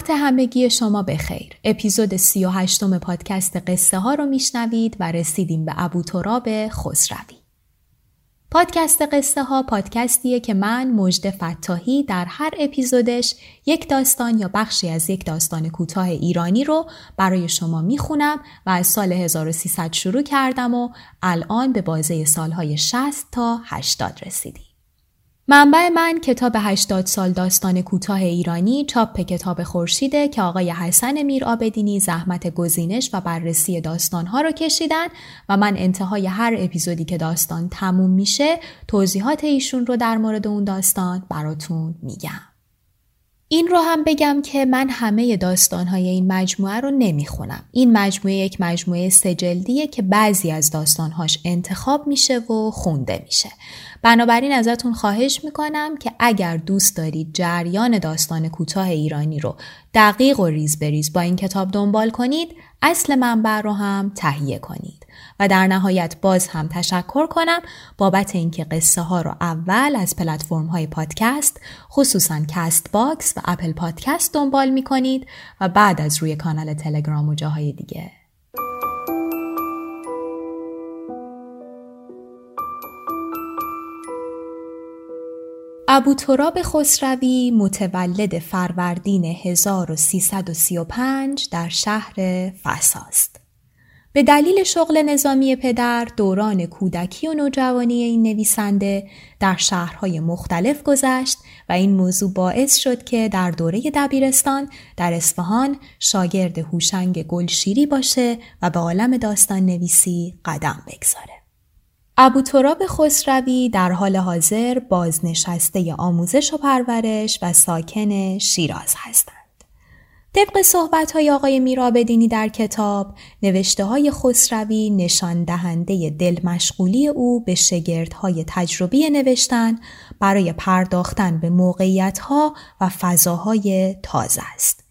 وقت همگی شما بخیر. اپیزود 38 م پادکست قصه ها رو میشنوید و رسیدیم به ابو تراب خسروی. پادکست قصه ها پادکستیه که من مجد فتاحی در هر اپیزودش یک داستان یا بخشی از یک داستان کوتاه ایرانی رو برای شما می‌خونم و از سال 1300 شروع کردم و الان به بازه سالهای 60 تا 80 رسیدیم. منبع من کتاب 80 سال داستان کوتاه ایرانی چاپ کتاب خورشیده که آقای حسن میر آبدینی زحمت گزینش و بررسی داستانها رو کشیدن و من انتهای هر اپیزودی که داستان تموم میشه توضیحات ایشون رو در مورد اون داستان براتون میگم. این رو هم بگم که من همه داستانهای این مجموعه رو نمی‌خونم. این مجموعه یک مجموعه سجلدیه که بعضی از داستانهاش انتخاب میشه و خونده میشه. بنابراین ازتون خواهش می‌کنم که اگر دوست دارید جریان داستان کوتاه ایرانی رو دقیق و ریز به ریز با این کتاب دنبال کنید اصل منبع رو هم تهیه کنید و در نهایت باز هم تشکر کنم بابت اینکه قصه ها رو اول از پلتفرم های پادکست خصوصا CastBox و Apple Podcast دنبال می کنید و بعد از روی کانال تلگرام و جاهای دیگه ابو تراب خسروی متولد فروردین 1335 در شهر فساست. به دلیل شغل نظامی پدر دوران کودکی و نوجوانی این نویسنده در شهرهای مختلف گذشت و این موضوع باعث شد که در دوره دبیرستان در اصفهان شاگرد هوشنگ گلشیری باشه و به عالم داستان نویسی قدم بگذاره. ابو تراب خسروی در حال حاضر بازنشسته آموزش و پرورش و ساکن شیراز هستند. طبق صحبت های آقای میرابدینی در کتاب نوشته های خسروی نشان دهنده دل مشغولی او به شگردهای تجربی نوشتن برای پرداختن به موقعیت ها و فضاهای تازه است.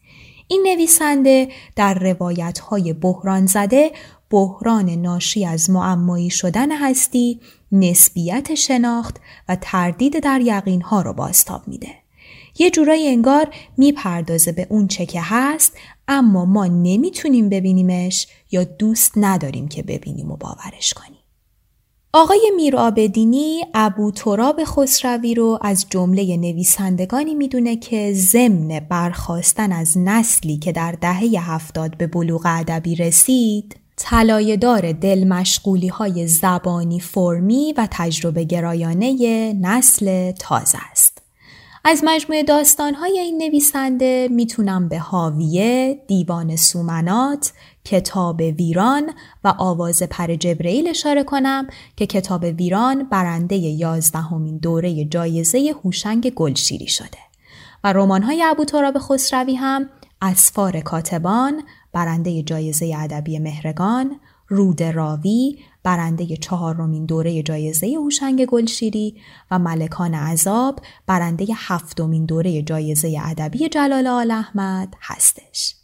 این نویسنده در روایت های بحران زده بحران ناشی از معمایی شدن هستی، نسبیت شناخت و تردید در یقین ها رو باستاب میده. یه جورایی انگار می‌پردازه به اون چه که هست اما ما نمی‌تونیم ببینیمش یا دوست نداریم که ببینیم و باورش کنیم. آقای میرآبدینی ابو تراب خسروی رو از جمله نویسندگانی می‌دونه که ضمن برخواستن از نسلی که در دهه هفتاد به بلوغ ادبی رسید طلایه‌دار دل مشغولی های زبانی فرمی و تجربه گرایانه نسل تازه است. از مجموعه داستانهای این نویسنده می‌تونم به حاویه، دیوان سومنات، کتاب ویران و آواز پر جبرئیل اشاره کنم که کتاب ویران برنده یازدهمین دوره جایزه هوشنگ گلشیری شده. و رمان‌های ابو تراب خسروی هم اسفار کاتبان، برنده جایزه ادبی مهرگان، رود راوی، برنده چهارمین دوره جایزه هوشنگ گلشیری و ملکان عذاب برنده هفتمین دوره جایزه ادبی جلال آل احمد هستش.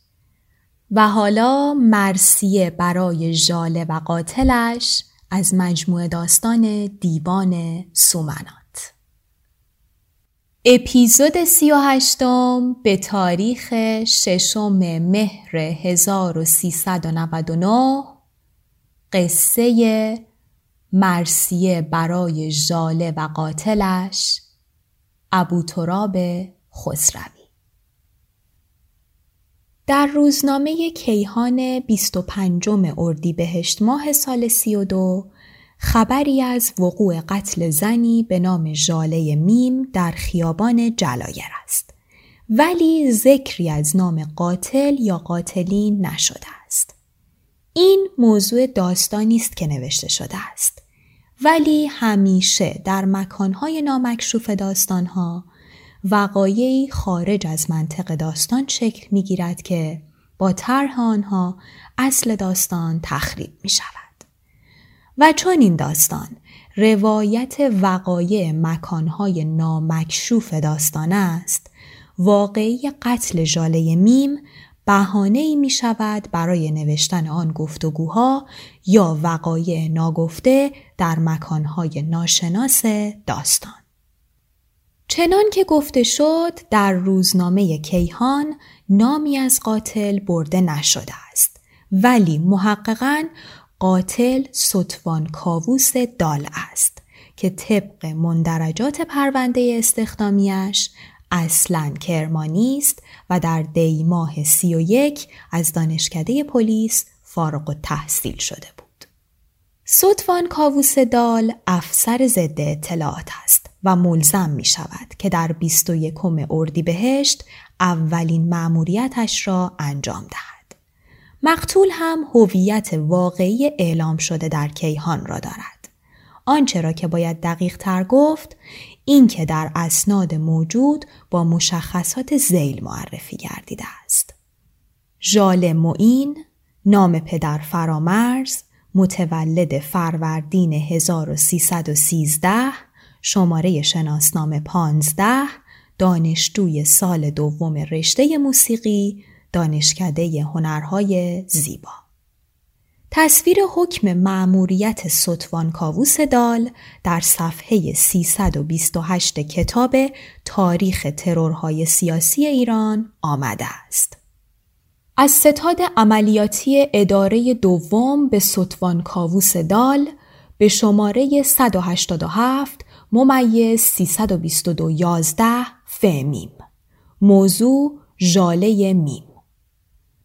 و حالا مرسیه برای ژاله و قاتلش از مجموعه داستان دیوان سومنات اپیزود سی و هشتم به تاریخ ششم مهر 1399 قصه مرسیه برای ژاله و قاتلش ابو تراب خسروی. در روزنامه کیهان 25 اردیبهشت ماه سال 32 خبری از وقوع قتل زنی به نام ژاله میم در خیابان جلایر است. ولی ذکری از نام قاتل یا قاتلین نشده این موضوع داستانی است که نوشته شده است ولی همیشه در مکانهای نامکشوف داستانها وقایعی خارج از منطق داستان شکل می گیرد که با طرح آنها اصل داستان تخریب می شود. و چون این داستان روایت وقایع مکانهای نامکشوف داستان است واقعی قتل جاله میم بهانه ای می شود برای نوشتن آن گفتگوها یا وقایع ناگفته در مکانهای ناشناس داستان. چنان که گفته شد در روزنامه کیهان نامی از قاتل برده نشده است ولی محققا قاتل ستوان کاووس دال است که طبق مندرجات پرونده استخدامیش اصلا کرمانی است و در دی ماه سی و یک از دانشکده پلیس فارغ و تحصیل شده بود. ستوان کاووس دال افسر ضد اطلاعات است و ملزم می شود که در 21 اردیبهشت اولین مأموریتش را انجام دهد. مقتول هم هویت واقعی اعلام شده در کیهان را دارد. آنچه را که باید دقیق تر گفت این که در اسناد موجود با مشخصات زیل معرفی گردیده است. ژال معین، نام پدر فرامرز، متولد فروردین 1313 شماره شناسنامه 15 دانشجوی سال دوم رشته موسیقی دانشکده هنرهای زیبا تصویر حکم معموریت ستوان کاووس دال در صفحه 328 کتاب تاریخ ترورهای سیاسی ایران آمده است. از ستاد عملیاتی اداره دوم به ستوان کاووس دال به شماره 187 ممیز 322 11 فمیم موضوع ژاله میم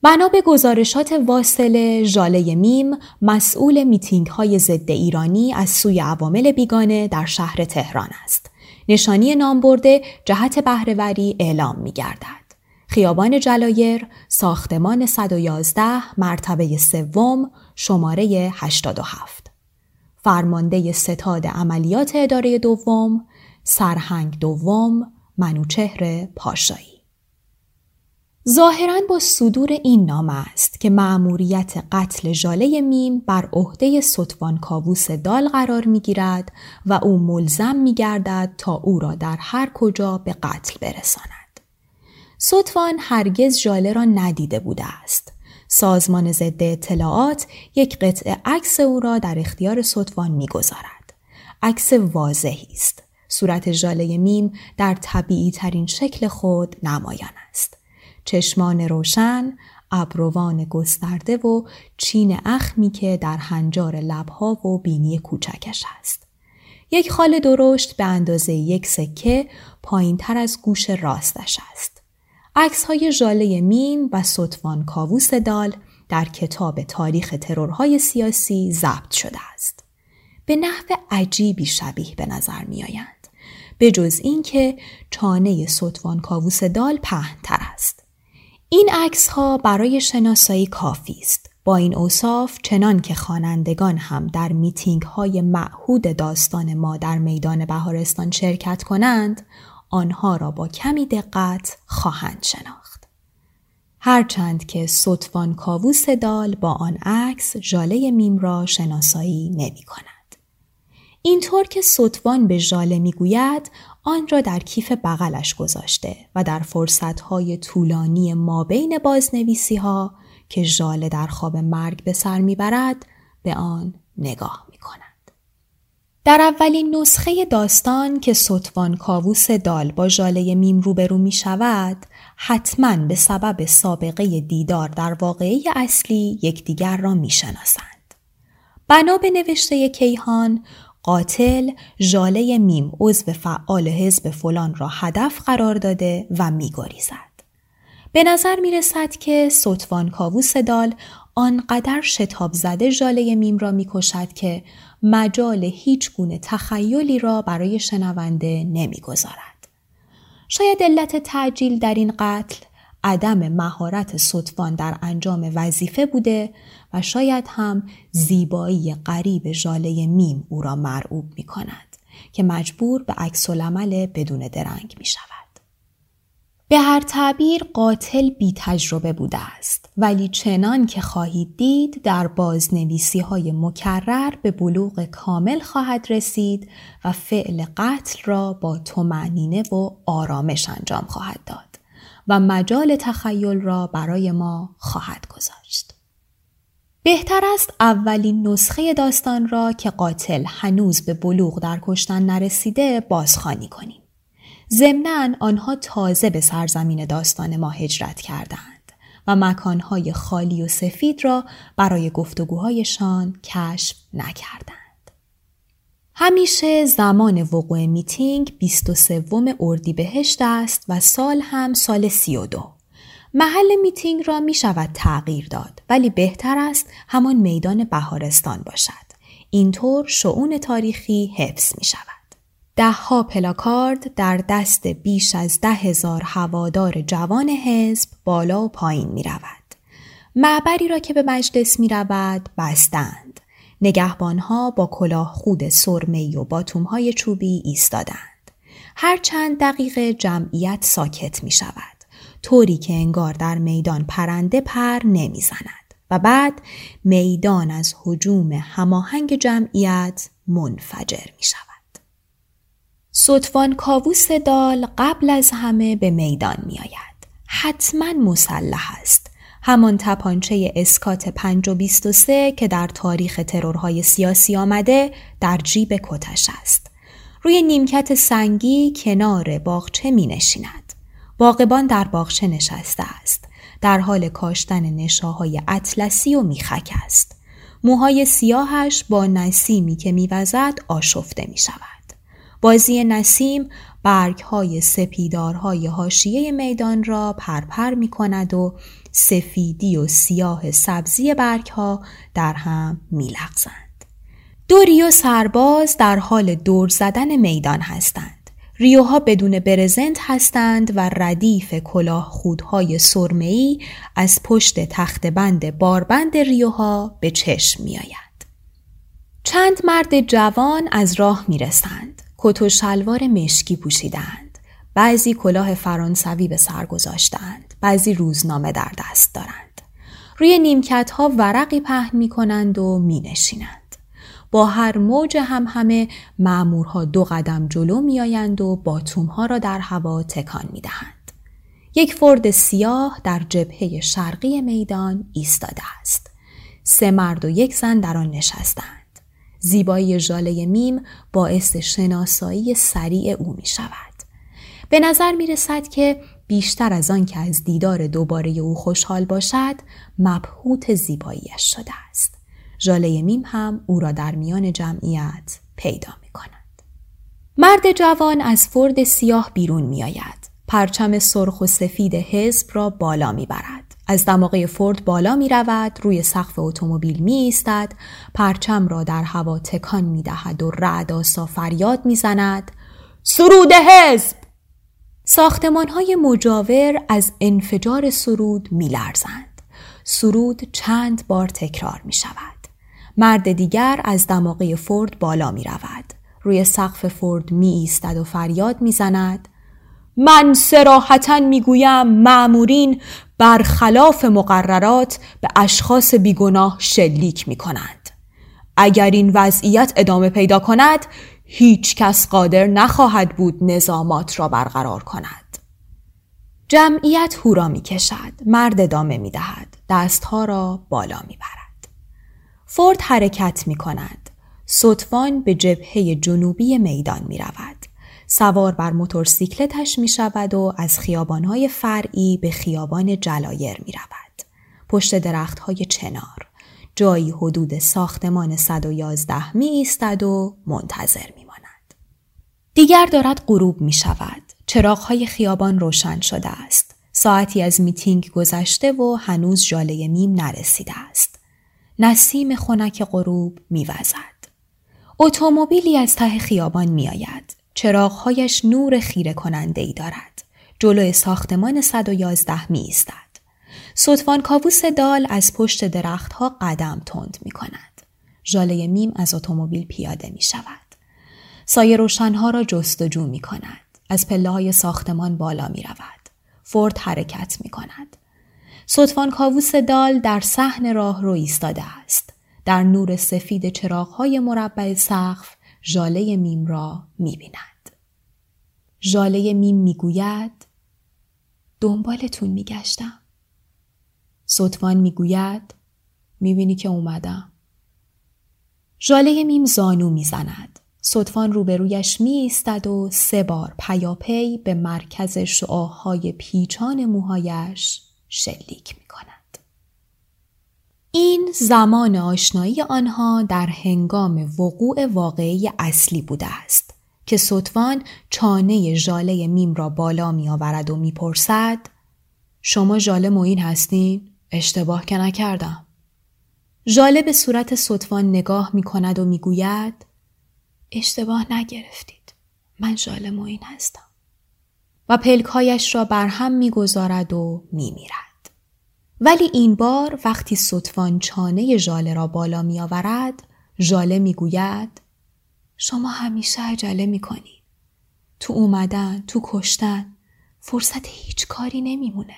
بنا به گزارشات واصل ژاله میم مسئول میتینگ های ضد ایرانی از سوی عوامل بیگانه در شهر تهران است. نشانی نام برده جهت بهرهوری اعلام می گردد. خیابان جلایر ساختمان 111 مرتبه سوم شماره 87 فرمانده ستاد عملیات اداره دوم سرهنگ دوم منوچهر پاشایی ظاهرا با صدور این نام است که مأموریت قتل ژاله میم بر عهده ستوان کاووس دال قرار می گیرد و او ملزم می گردد تا او را در هر کجا به قتل برساند. ستوان هرگز ژاله را ندیده بوده است. سازمان ضد اطلاعات یک قطع عکس او را در اختیار ستوان می‌گذارد. عکس واضحی است. صورت ژاله میم در طبیعی ترین شکل خود نمایان است. چشمان روشن، ابروان گسترده و چین اخمی که در هنجار لبها و بینی کوچکش است. یک خال درشت به اندازه یک سکه پایین تر از گوش راستش است. عکس های ژاله میم و ستوان کاووس دال در کتاب تاریخ ترورهای سیاسی ضبط شده است. به نحو عجیبی شبیه به نظر می آیند. به جز اینکه چانه ستوان کاووس دال پهنتر است. این عکس ها برای شناسایی کافی است. با این اوصاف چنان که خوانندگان هم در میتینگ های معهود داستان ما در میدان بهارستان شرکت کنند آنها را با کمی دقت خواهند شناخت. هرچند که ستوان کاووس دال با آن عکس ژاله میم را شناسایی نمی کند. اینطور که ستوان به ژاله می‌گوید آن را در کیف بغلش گذاشته و در فرصتهای طولانی ما بین بازنویسی ها که ژاله در خواب مرگ به سر می‌برد به آن نگاه می کند. در اولین نسخه داستان که ستوان کاووس دال با ژاله میم روبرو می شود حتما به سبب سابقه دیدار در واقعه اصلی یکدیگر را می شناسند. بنا به نوشته کیهان قاتل ژاله میم عضو فعال حزب فلان را هدف قرار داده و میگریزد. به نظر می رسد که ستوان کاووس دال آنقدر شتاب زده ژاله میم را می کشد که مجال هیچ گونه تخیلی را برای شنونده نمی‌گذارد. شاید علت تعجیل در این قتل عدم مهارت صدفان در انجام وظیفه بوده و شاید هم زیبایی غریب ژاله میم او را مرعوب می کند که مجبور به عکس بدون درنگ می شود. به هر تعبیر قاتل بی تجربه بوده است ولی چنان که خواهید دید در بازنویسی های مکرر به بلوغ کامل خواهد رسید و فعل قتل را با تومعنینه و آرامش انجام خواهد داد و مجال تخیل را برای ما خواهد گذاشت. بهتر است اولین نسخه داستان را که قاتل هنوز به بلوغ در کشتن نرسیده بازخوانی کنیم. ضمنا آنها تازه به سرزمین داستان ما هجرت کردند و مکانهای خالی و سفید را برای گفتگوهایشان کشف نکردند. همیشه زمان وقوع میتینگ 23 اردیبهشت است و سال هم سال 32. محل میتینگ را می شود تغییر داد ولی بهتر است همان میدان بهارستان باشد. اینطور شعون تاریخی حفظ می شود. دهها پلاکارد در دست بیش از ده هزار هوادار جوان حزب بالا و پایین می رود. معبری را که به مجلس می رود بستند. نگهبانها با کلاه خود سرمی و باتومهای چوبی ایستادند. هر چند دقیقه جمعیت ساکت می شود. طوری که انگار در میدان پرنده پر نمی زند. و بعد میدان از حجوم هماهنگ جمعیت منفجر می شود. ستوان کاووس دال قبل از همه به میدان می آید. حتما مسلح است. همان تپانچه اسکات 5 و 23 که در تاریخ ترورهای سیاسی آمده در جیب کتش است. روی نیمکت سنگی کنار باغچه می نشیند. باغبان در باغچه نشسته است. در حال کاشتن نشاهای اطلسی و میخک است. موهای سیاهش با نسیمی که میوزد آشفته می شود. بازی نسیم برگ های سپیدارهای هاشیه میدان را پرپر می کند و سفیدی و سیاه سبزی برگ ها در هم می لغزند. دو ریو سرباز در حال دور زدن میدان هستند. ریوها بدون برزنت هستند و ردیف کلاه خودهای سرمهی از پشت تخت بند باربند ریوها به چشم می آید. چند مرد جوان از راه می رسند. کت و شلوار مشکی پوشیدند. بعضی کلاه فرانسوی به سر گذاشتند. بعضی روزنامه در دست دارند. روی نیمکت ها ورقی پهن می کنند و می نشینند. با هر موج هم همه معمورها دو قدم جلو می آیند و باتوم ها را در هوا تکان می دهند. یک فرد سیاه در جبهه شرقی میدان ایستاده است. سه مرد و یک زن در آن نشستند. زیبایی ژاله میم باعث شناسایی سریع او می شود. به نظر می رسد که بیشتر از آن که از دیدار دوباره او خوشحال باشد مبهوت زیباییش شده است. ژاله میم هم او را در میان جمعیت پیدا می کند. مرد جوان از فرد سیاه بیرون می آید. پرچم سرخ و سفید حزب را بالا می برد. از دماغه فورد بالا می رود، روی سقف اتومبیل می ایستد، پرچم را در هوا تکان می دهد و رعداسا فریاد می زند. سرود حزب! ساختمان های مجاور از انفجار سرود می لرزند. سرود چند بار تکرار می شود. مرد دیگر از دماغه فورد بالا می رود. روی سقف فورد می ایستد و فریاد می زند. من سراحتا می‌گویم معمورین برخلاف مقررات به اشخاص بیگناه شلیک می کنند. اگر این وضعیت ادامه پیدا کند هیچ کس قادر نخواهد بود نظامات را برقرار کند. جمعیت هورا می کشد. مرد ادامه می دهد. دستها را بالا می برد. فورد حرکت می کند. سطفان به جبهه جنوبی میدان می رود. سوار بر موتورسیکلتش می شود و از خیابانهای فرعی به خیابان جلایر می رود. پشت درختهای چنار. جایی حدود ساختمان 111 می ایستد و منتظر می ماند. دیگر دارد غروب می شود. چراغهای خیابان روشن شده است. ساعتی از میتینگ گذشته و هنوز ژاله میم نرسیده است. نسیم خنک غروب میوزد. اتومبیلی از ته خیابان میآید. چراغهایش نور خیره کننده ای دارد. جلوی ساختمان 111 می ایستد. سطفان کابوس دال از پشت درختها قدم تند می کند. ژاله میم از اتومبیل پیاده می شود. سایه روشنها را جستجو می کند. از پله های ساختمان بالا می رود. فورد حرکت می کند. سطفان کاووس دال در صحن راه رو ایستاده است. در نور سفید چراغهای مربع سقف ژاله میم را می بیند. ژاله میم می گوید دنبالتون می گشتم. ستوان می گوید می بینی که اومدم. ژاله میم زانو می زند. ستوان روبرویش می ایستد و سه بار پیاپی به مرکز شعاع‌های پیچان موهایش شلیک می کند. این زمان آشنایی آنها در هنگام وقوع واقعی اصلی بوده است که سطفان چانه ژاله میم را بالا می آورد و می پرسد شما ژاله موین هستین؟ اشتباه که نکردم. ژاله به صورت سطفان نگاه می کند و می گوید اشتباه نگرفتید. من ژاله موین هستم. و پلکهایش را بر هم می‌گذارد و میمیرد. ولی این بار وقتی سطفان چانه ژاله را بالا میآورد ژاله می‌گوید شما همیشه عجله می‌کنید تو اومدن تو کشتن فرصت هیچ کاری نمیمونه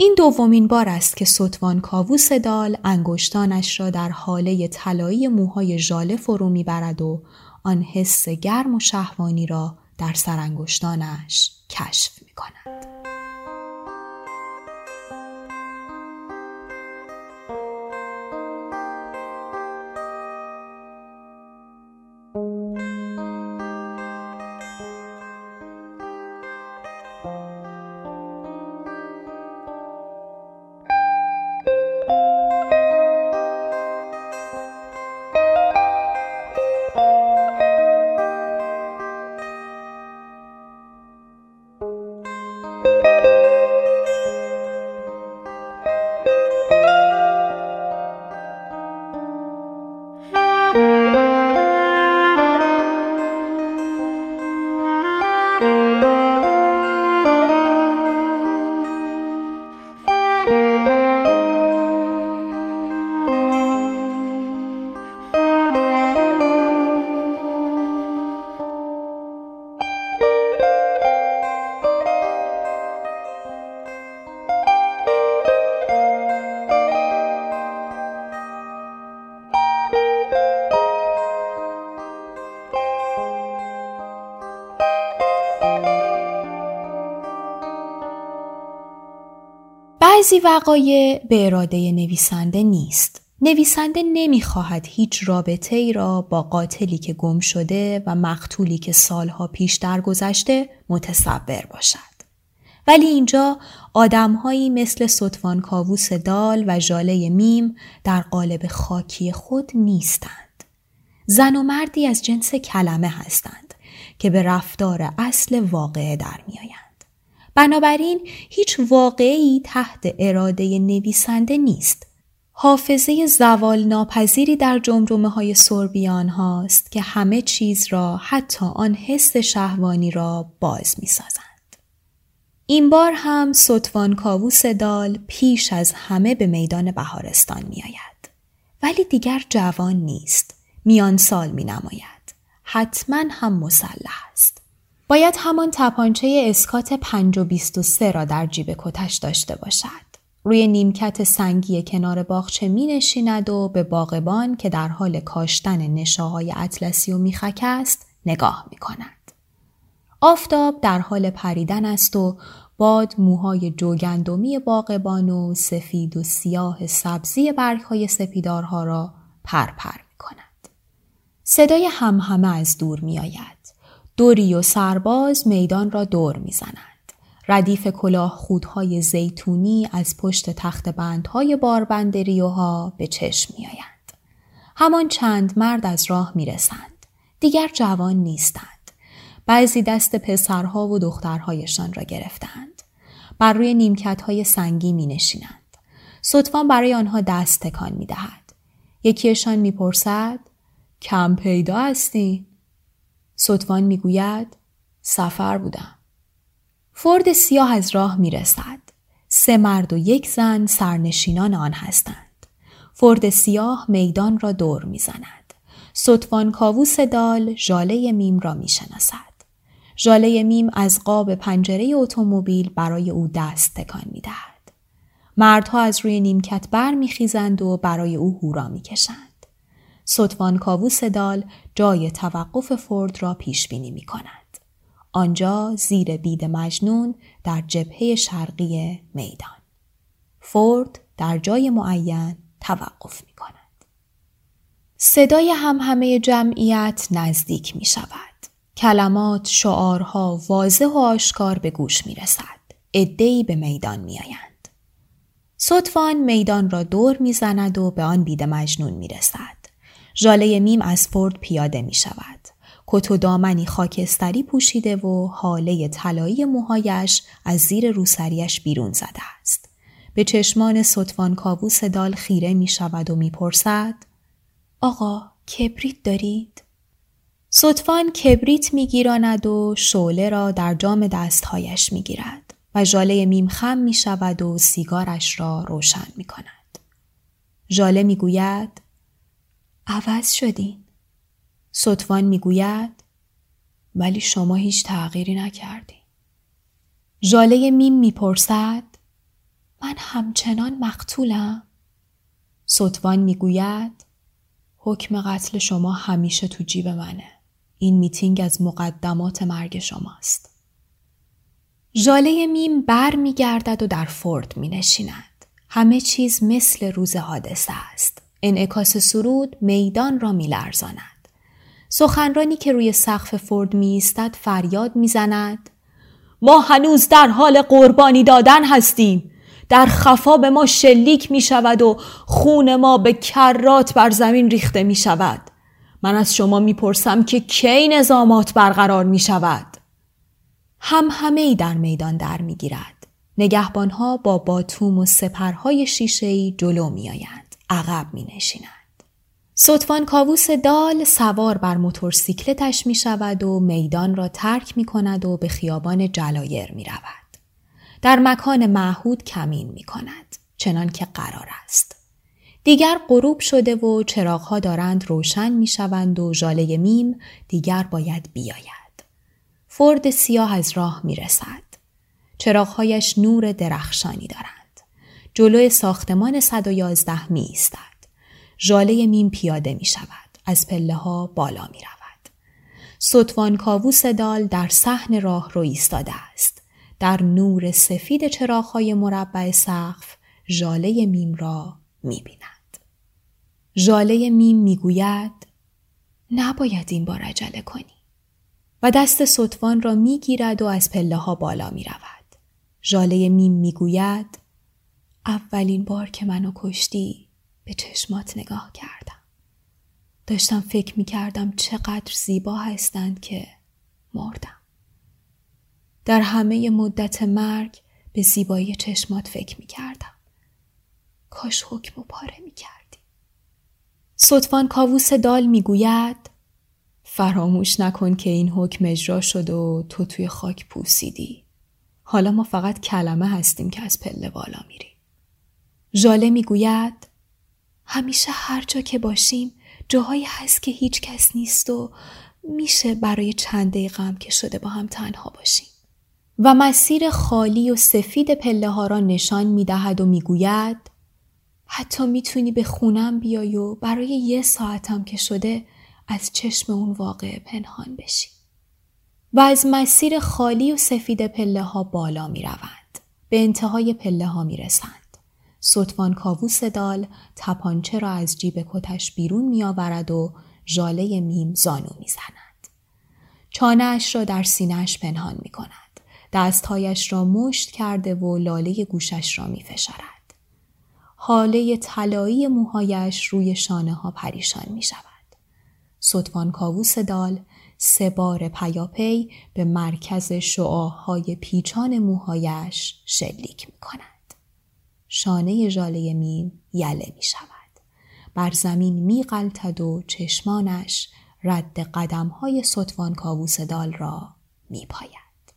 این دومین بار است که سطوان کاووس دال انگشتانش را در حاله طلایی موهای ژاله فرو می‌برد و آن حس گرم و شهوانی را در سرانگشتانش کشف می کند. بعضی وقایع به اراده نویسنده نیست. نویسنده نمی‌خواهد هیچ رابطه ای را با قاتلی که گم شده و مقتولی که سالها پیش درگذشته متصور باشد. ولی اینجا آدمهایی مثل سطفان کاووس دال و ژاله میم در قالب خاکی خود نیستند. زن و مردی از جنس کلمه هستند که به رفتار اصل واقعه در میآیند. بنابراین هیچ واقعی تحت اراده نویسنده نیست. حافظه زوال ناپذیری در جمجمه های سربیان هاست که همه چیز را حتی آن حس شهوانی را باز می سازند. این بار هم سطوان کاووس دال پیش از همه به میدان بهارستان می آید. ولی دیگر جوان نیست. میان سال می نماید. حتما هم مسلح است. باید همان تپانچه اسکات 5 و 23 را در جیب کتش داشته باشد. روی نیمکت سنگی کنار باغچه می نشیند و به باغبان که در حال کاشتن نشاهای اطلسی و میخک است نگاه می کند. آفتاب در حال پریدن است و باد موهای جوگندمی باغبان و سفید و سیاه سبزی برگهای سپیدارها را پرپر پر می کند. صدای همهمه از دور می آید. دوری و سرباز میدان را دور می زند. ردیف کلاه خودهای زیتونی از پشت تخت بندهای باربندریوها به چشم می آیند. همان چند مرد از راه می رسند. دیگر جوان نیستند. بعضی دست پسرها و دخترهایشان را گرفتند. بر روی نیمکت های سنگی می نشینند. ستوان برای آنها دست تکان می دهد. یکیشان می پرسد کم پیدا هستی؟ ستوان می گوید سفر بودم. فورد سیاه از راه می رسد. سه مرد و یک زن سرنشینان آن هستند. فورد سیاه میدان را دور می زند. ستوان کاووس دال ژاله میم را می شناسد. ژاله میم از قاب پنجره اتومبیل برای او دست تکان می دهد. مردها از روی نیمکت بر می خیزند و برای او هورا می صدفان کاووس دال جای توقف فورد را پیش بینی می کند. آنجا زیر بید مجنون در جبهه شرقی میدان. فورد در جای معین توقف می کند. صدای هم همه جمعیت نزدیک می شود. کلمات، شعارها واضح و آشکار به گوش می رسد. عده‌ای به میدان می آیند. ستوان میدان را دور می زند و به آن بید مجنون می رسد. ژاله میم از فورد پیاده می شود. کت و دامنی خاکستری پوشیده و هاله طلایی موهایش از زیر روسریش بیرون زده است. به چشمان ستوان کاووس دال خیره می شود و می پرسد آقا کبریت دارید؟ ستوان کبریت میگیراند و شعله را در جام دستهایش می‌گیرد و ژاله میم خم می شود و سیگارش را روشن می کند. ژاله می گوید عوض شدین. ستوان می گوید ولی شما هیچ تغییری نکردی. ژاله میم می‌پرسد من همچنان مقتولم. ستوان می‌گوید حکم قتل شما همیشه تو جیب منه. این میتینگ از مقدمات مرگ شماست. ژاله میم بر می گردد و در فورد می نشیند. همه چیز مثل روز حادثه است. انعکاس سرود میدان را می لرزاند. سخنرانی که روی سقف فورد می ایستد فریاد می زند. ما هنوز در حال قربانی دادن هستیم. در خفا به ما شلیک می شود و خون ما به کرات بر زمین ریخته می شود. من از شما می‌پرسم که کی نظامات برقرار می شود؟ هم همه ای در میدان در می گیرد. نگهبانها با باتوم و سپرهای شیشهی جلو می آیند. عقب می نشینند. صدفان کاووس دال سوار بر موتورسیکلتش می شود و میدان را ترک می کند و به خیابان جلایر می رود. در مکان معهود کمین می کند. چنان که قرار است. دیگر غروب شده و چراغها دارند روشن می شوند و ژاله میم دیگر باید بیاید. فورد سیاه از راه می رسد. چراغهایش نور درخشانی دارند. جلوی ساختمان 111 می ایستد. ژاله میم پیاده می شود. از پله ها بالا می رود. ستوان کاووس دال در صحن راه رو ایستاده است. در نور سفید چراغهای مربع سقف ژاله میم را می بیند. ژاله میم می‌گوید نباید این بار عجله کنی و دست ستوان را می‌گیرد و از پله ها بالا می رود. ژاله میم می‌گوید اولین بار که منو کشتی به چشمات نگاه کردم. داشتم فکر می کردم چقدر زیبا هستند که مردم. در همه مدت مرگ به زیبایی چشمات فکر می کردم. کاش حکم و پاره می کردی. صدفان کاووس دال می‌گوید فراموش نکن که این حکم اجرا شد و تو توی خاک پوسیدی. حالا ما فقط کلمه هستیم که از پله بالا میریم. ژاله می‌گوید همیشه هر جا که باشیم جاهایی هست که هیچ کس نیست و میشه برای چند دقیقه که شده با هم تنها باشیم. و مسیر خالی و سفید پله ها را نشان می‌دهد و می‌گوید حتی می‌تونی به خونم بیای و برای یه ساعتم که شده از چشم اون واقع پنهان بشی. و از مسیر خالی و سفید پله ها بالا می روند. به انتهای پله ها می رسند. سطفان کاووس دال تپانچه را از جیب کتش بیرون می آورد و ژاله میم زانو می‌زند. چانهاش را در سینهش پنهان می کند. دستهایش را مشت کرده و لاله گوشش را می فشارد. حاله طلایی موهایش روی شانه ها پریشان می شود. ستوان کاووس دال سه بار پیاپی به مرکز شعاع‌های پیچان موهایش شلیک می کند. شانه ژاله میم یله می شود. بر زمین می غلطد و چشمانش رد قدم های ستوان کاووس دال را می پاید.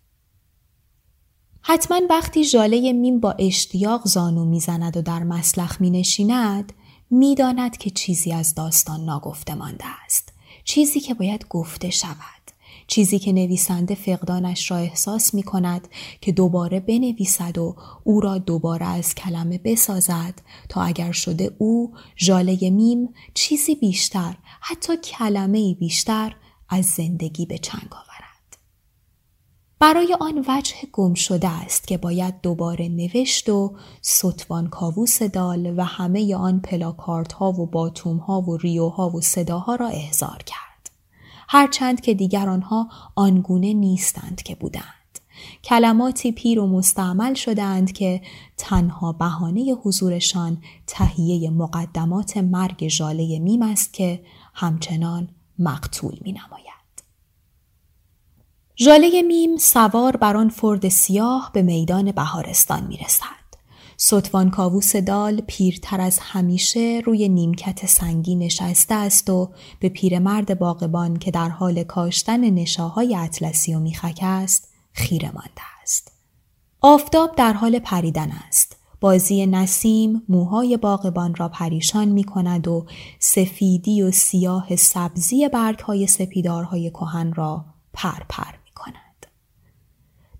حتما وقتی ژاله میم با اشتیاق زانو می‌زند و در مسلخ می نشیند می داند که چیزی از داستان ناگفته مانده است. چیزی که باید گفته شود. چیزی که نویسنده فقدانش را احساس می کند که دوباره بنویسد و او را دوباره از کلمه بسازد تا اگر شده او ژاله میم چیزی بیشتر حتی کلمه بیشتر از زندگی به چنگ آورد. برای آن وجه گم شده است که باید دوباره نوشت و ستوان کاووس دال و همه آن پلاکارت ها و باتوم ها و ریوها و صداها را احضار کرد. هرچند که دیگر آنها آنگونه نیستند که بودند. کلماتی پیر و مستعمل شدند که تنها بهانه حضورشان تهیه مقدمات مرگ ژاله میم است که همچنان مقتول می نماید. ژاله میم سوار بر آن فورد سیاه به میدان بهارستان می رسد. ستوان کاووس دال پیرتر از همیشه روی نیمکت سنگی نشسته است و به پیرمرد باغبان که در حال کاشتن نشاهای اطلسی و میخک است خیره مانده است. آفتاب در حال پریدن است. بازی نسیم موهای باغبان را پریشان می کند و سفیدی و سیاه سبزی برگ های سپیدارهای کهن را پر پر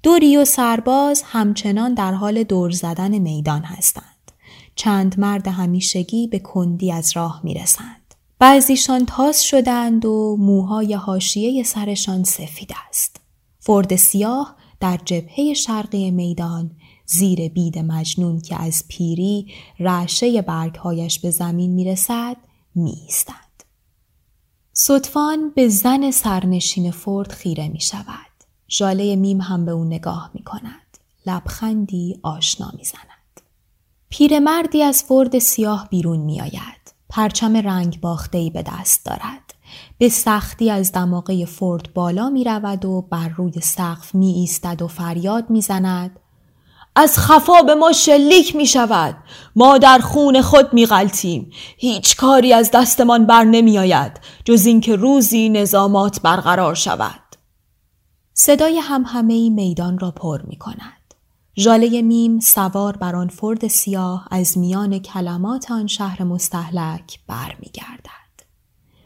دو ریو سرباز همچنان در حال دور زدن میدان هستند. چند مرد همیشگی به کندی از راه می رسند. بعضیشان تاس شدند و موهای حاشیه سرشان سفید است. فرد سیاه در جبهه شرقی میدان زیر بید مجنون که از پیری رعشه برگهایش به زمین می رسد می ایستند. صدفان به زن سرنشین فرد خیره می شود. ژاله میم هم به او نگاه می کند. لبخندی آشنا می زند. پیرمردی از فرد سیاه بیرون می آید. پرچم رنگ باختهی به دست دارد. به سختی از دماغه فرد بالا می رود و بر روی سقف می ایستد و فریاد می زند. از خفا به ما شلیک می شود. ما در خون خود می غلطیم. هیچ کاری از دستمان بر نمی آید جز اینکه روزی نظامات برقرار شود. صدای همهمه ای میدان را پر می کند. جاله میم سوار بر آن فرد سیاه از میان کلمات آن شهر مستحلک بر می گردد.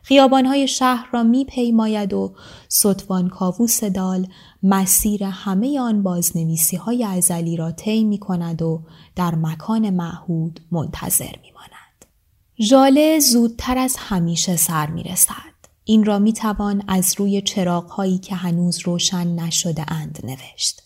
خیابانهای شهر را می پیماید و ستوان کاووس دال مسیر همه آن بازنویسی های ازلی را طی می کند و در مکان معهود منتظر می ماند. ژاله زودتر از همیشه سر می رسد. این را می توان از روی چراغ هایی که هنوز روشن نشده اند نوشت.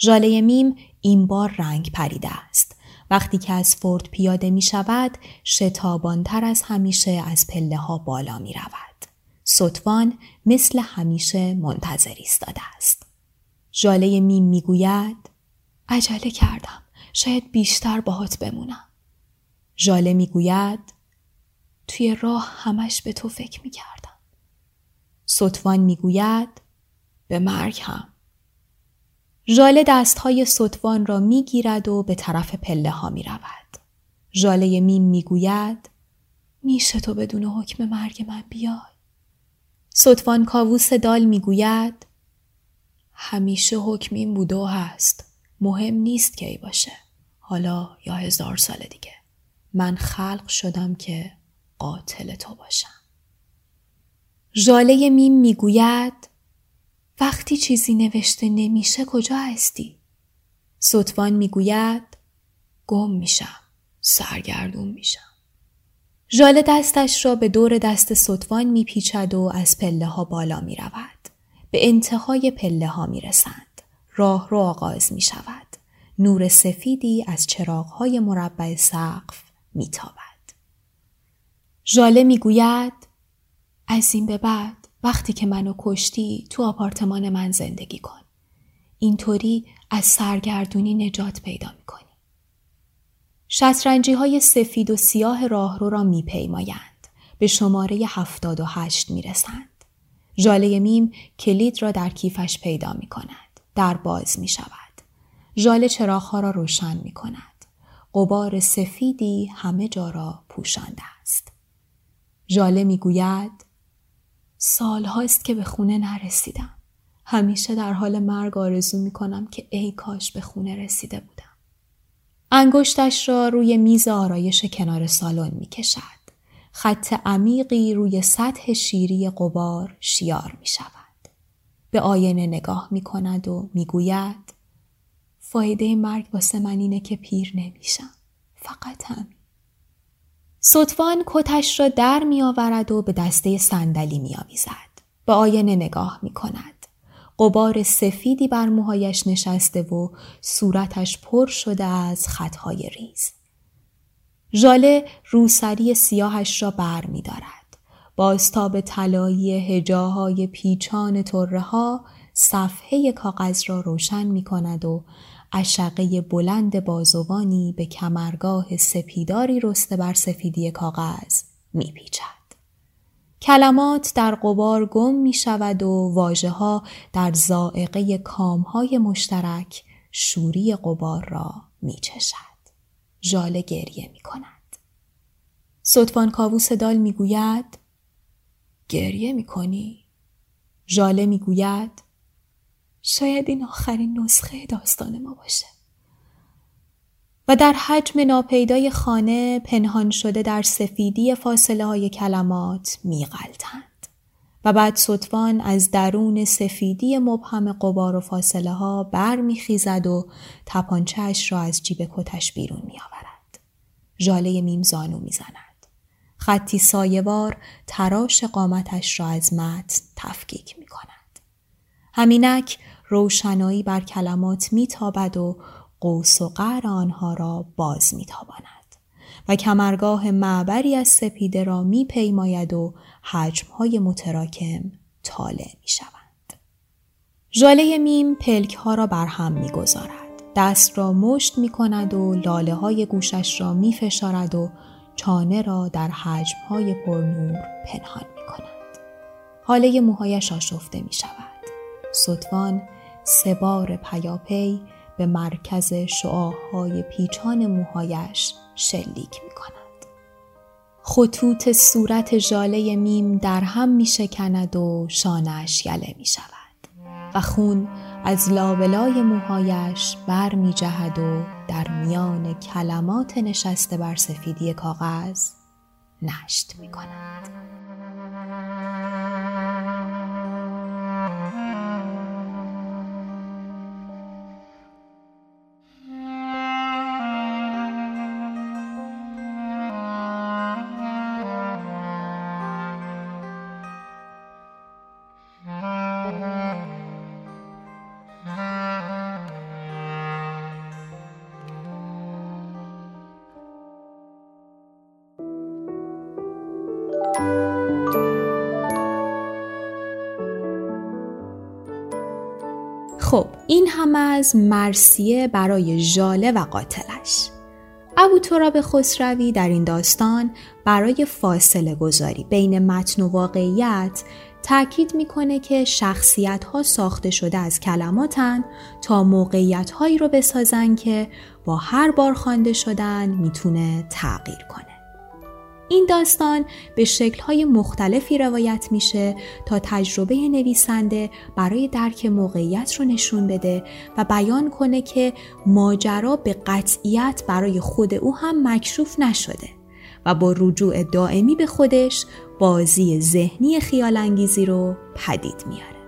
ژاله میم این بار رنگ پریده است. وقتی که از فورد پیاده می شود شتابانتر از همیشه از پله ها بالا می رود. ستوان مثل همیشه منتظر ایستاده است. ژاله میم می گوید عجله کردم. شاید بیشتر باهات بمونم. ژاله می گوید توی راه همش به تو فکر می کردم. سطوان می‌گوید به مرگ هم. ژاله دستهای سطوان را می‌گیرد و به طرف پله ها می رود. ژاله میم می‌گوید میشه تو بدون حکم مرگ من بیای. سطوان کاووس دال می‌گوید همیشه حکم این بوده و هست. مهم نیست کی باشه. حالا یا هزار سال دیگه. من خلق شدم که قاتل تو باشم. ژاله میم می‌گوید وقتی چیزی نوشته نمیشه کجا هستی؟ سطوان می‌گوید گم میشم سرگردون میشم ژاله دستش را به دور دست سطوان میپیچد و از پله ها بالا می رود. به انتهای پله ها می رسند. راه رو آغاز می شود. نور سفیدی از چراغ های مربع سقف می تابد. ژاله می گوید از این به بعد وقتی که منو کشتی تو آپارتمان من زندگی کن. اینطوری از سرگردونی نجات پیدا می‌کنی. شطرنجی های سفید و سیاه راهرو را میپیمایند. به شماره هفتاد و هشت می‌رسند. ژاله میم کلید را در کیفش پیدا می کند. در باز می شود. ژاله چراغها را روشن می کند. قبار سفیدی همه جا را پوشانده است. ژاله می گوید سال هاست که به خونه نرسیدم. همیشه در حال مرگ آرزو می کنم که ای کاش به خونه رسیده بودم. انگشتش را روی میز آرایش کنار سالن می کشد. خط عمیقی روی سطح شیری قبار شیار می شود. به آینه نگاه می کند و می گوید فایده مرگ واسه من اینه که پیر نمیشم. فقط همین. صدفان کتش را در می آورد و به دسته صندلی می آویزد. به آینه نگاه می کند. قبار سفیدی بر موهایش نشسته و صورتش پر شده از خطهای ریز. ژاله روسری سیاهش را بر می دارد. بازتاب طلایی هجاهای پیچان طره ها صفحه کاغذ را روشن می کند و اشقه بلند بازوانی به کمرگاه سپیداری رسته بر سفیدی کاغذ می پیچد. کلمات در قبار گم می شود و واجه ها در زائقه کامهای مشترک شوری قبار را می چشد. ژاله گریه می کند. صدفان کاووس دال می گوید گریه می کنی؟ ژاله می گوید شاید این آخرین نسخه داستان ما باشه. و در حجم ناپیدای خانه پنهان شده در سفیدی فاصله های کلمات میغلطند. و بعد صدفان از درون سفیدی مبهم قبار و فاصله ها بر میخیزد و تپانچهش را از جیب کتش بیرون میآورد. ژاله میم زانو می‌زند. خطی سایوار تراش قامتش را از متن تفکیک می کند. همینک روشنایی بر کلمات میتابد و قوس و قر آنها را باز میتاباند و کمرگاه معبری از سپیده را میپیماید و حجمهای متراکم طالع می‌شوند ژاله میم پلک ها را بر هم می‌گذارد دست را مشت می کند و لاله های گوشش را می فشارد و چانه را در حجم های پرنور پنهان می کند. حاله موهایش آشفته می شود. سه پیاپی به مرکز شعاهای پیچان موهایش شلیک می کند. خطوط صورت جاله میم در هم می شکند و شانش یله می شود و خون از لابلای موهایش بر می جهد و در میان کلمات نشسته بر سفیدی کاغذ نشت می کند. این هم از مرسیه برای ژاله و قاتلش ابو تراب خسروی در این داستان برای فاصله گذاری بین متن و واقعیت تاکید می‌کنه که شخصیت ها ساخته شده از کلماتن تا موقعیت هایی رو بسازن که با هر بار خوانده شدن می‌تونه تغییر کنه. این داستان به شکلهای مختلفی روایت میشه تا تجربه نویسنده برای درک موقعیت رو نشون بده و بیان کنه که ماجرا به قطعیت برای خود او هم مکشوف نشده و با رجوع دائمی به خودش بازی ذهنی خیال انگیزی رو پدید میاره.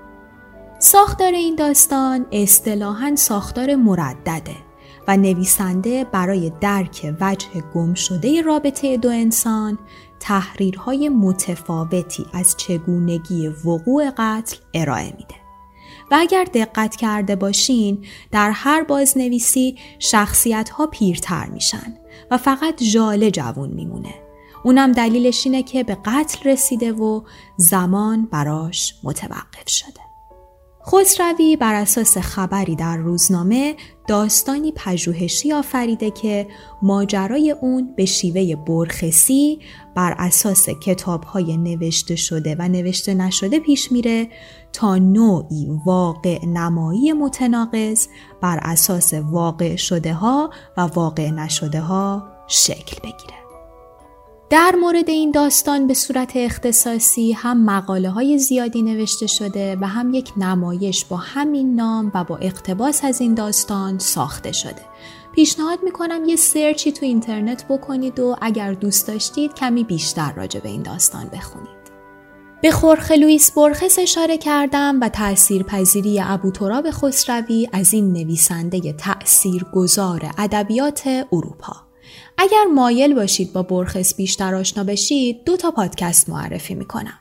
ساختار این داستان اصطلاحاً ساختار مردده نویسنده برای درک وجه گم شده رابطه دو انسان تحریرهای متفاوتی از چگونگی وقوع قتل ارائه میده. و اگر دقت کرده باشین در هر بازنویسی شخصیت ها پیرتر میشن و فقط جاله جوون میمونه. اونم دلیلش اینه که به قتل رسیده و زمان براش متوقف شده. خسروی بر اساس خبری در روزنامه داستانی پژوهشی آفریده که ماجرای اون به شیوه برخسی بر اساس کتابهای نوشته شده و نوشته نشده پیش میره تا نوعی واقع نمایی متناقض بر اساس واقع شده ها و واقع نشده ها شکل بگیره. در مورد این داستان به صورت اختصاصی هم مقاله های زیادی نوشته شده و هم یک نمایش با همین نام و با اقتباس از این داستان ساخته شده. پیشنهاد می‌کنم یه سرچی تو اینترنت بکنید و اگر دوست داشتید کمی بیشتر راجع به این داستان بخونید. به خورخ لوئیس برخس اشاره کردم و تأثیر پذیری ابو تراب خسروی از این نویسنده تأثیر گذار ادبیات اروپا. اگر مایل باشید با برخس بیشتر آشنا بشید دو تا پادکست معرفی می‌کنم.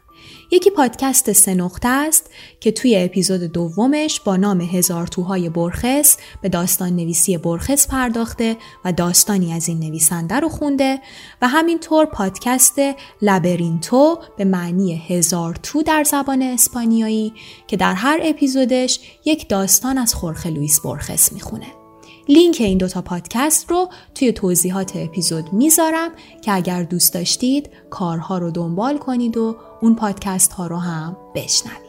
یکی پادکست سه نقطه است که توی اپیزود دومش با نام هزار توهای برخس به داستان نویسی برخس پرداخته و داستانی از این نویسنده رو خونده و همینطور پادکست لبرینتو به معنی هزار تو در زبان اسپانیایی که در هر اپیزودش یک داستان از خورخ لوئیس برخس می‌خونه. لینک این دوتا پادکست رو توی توضیحات اپیزود می‌ذارم که اگر دوست داشتید کارها رو دنبال کنید و اون پادکست ها رو هم بشنوید.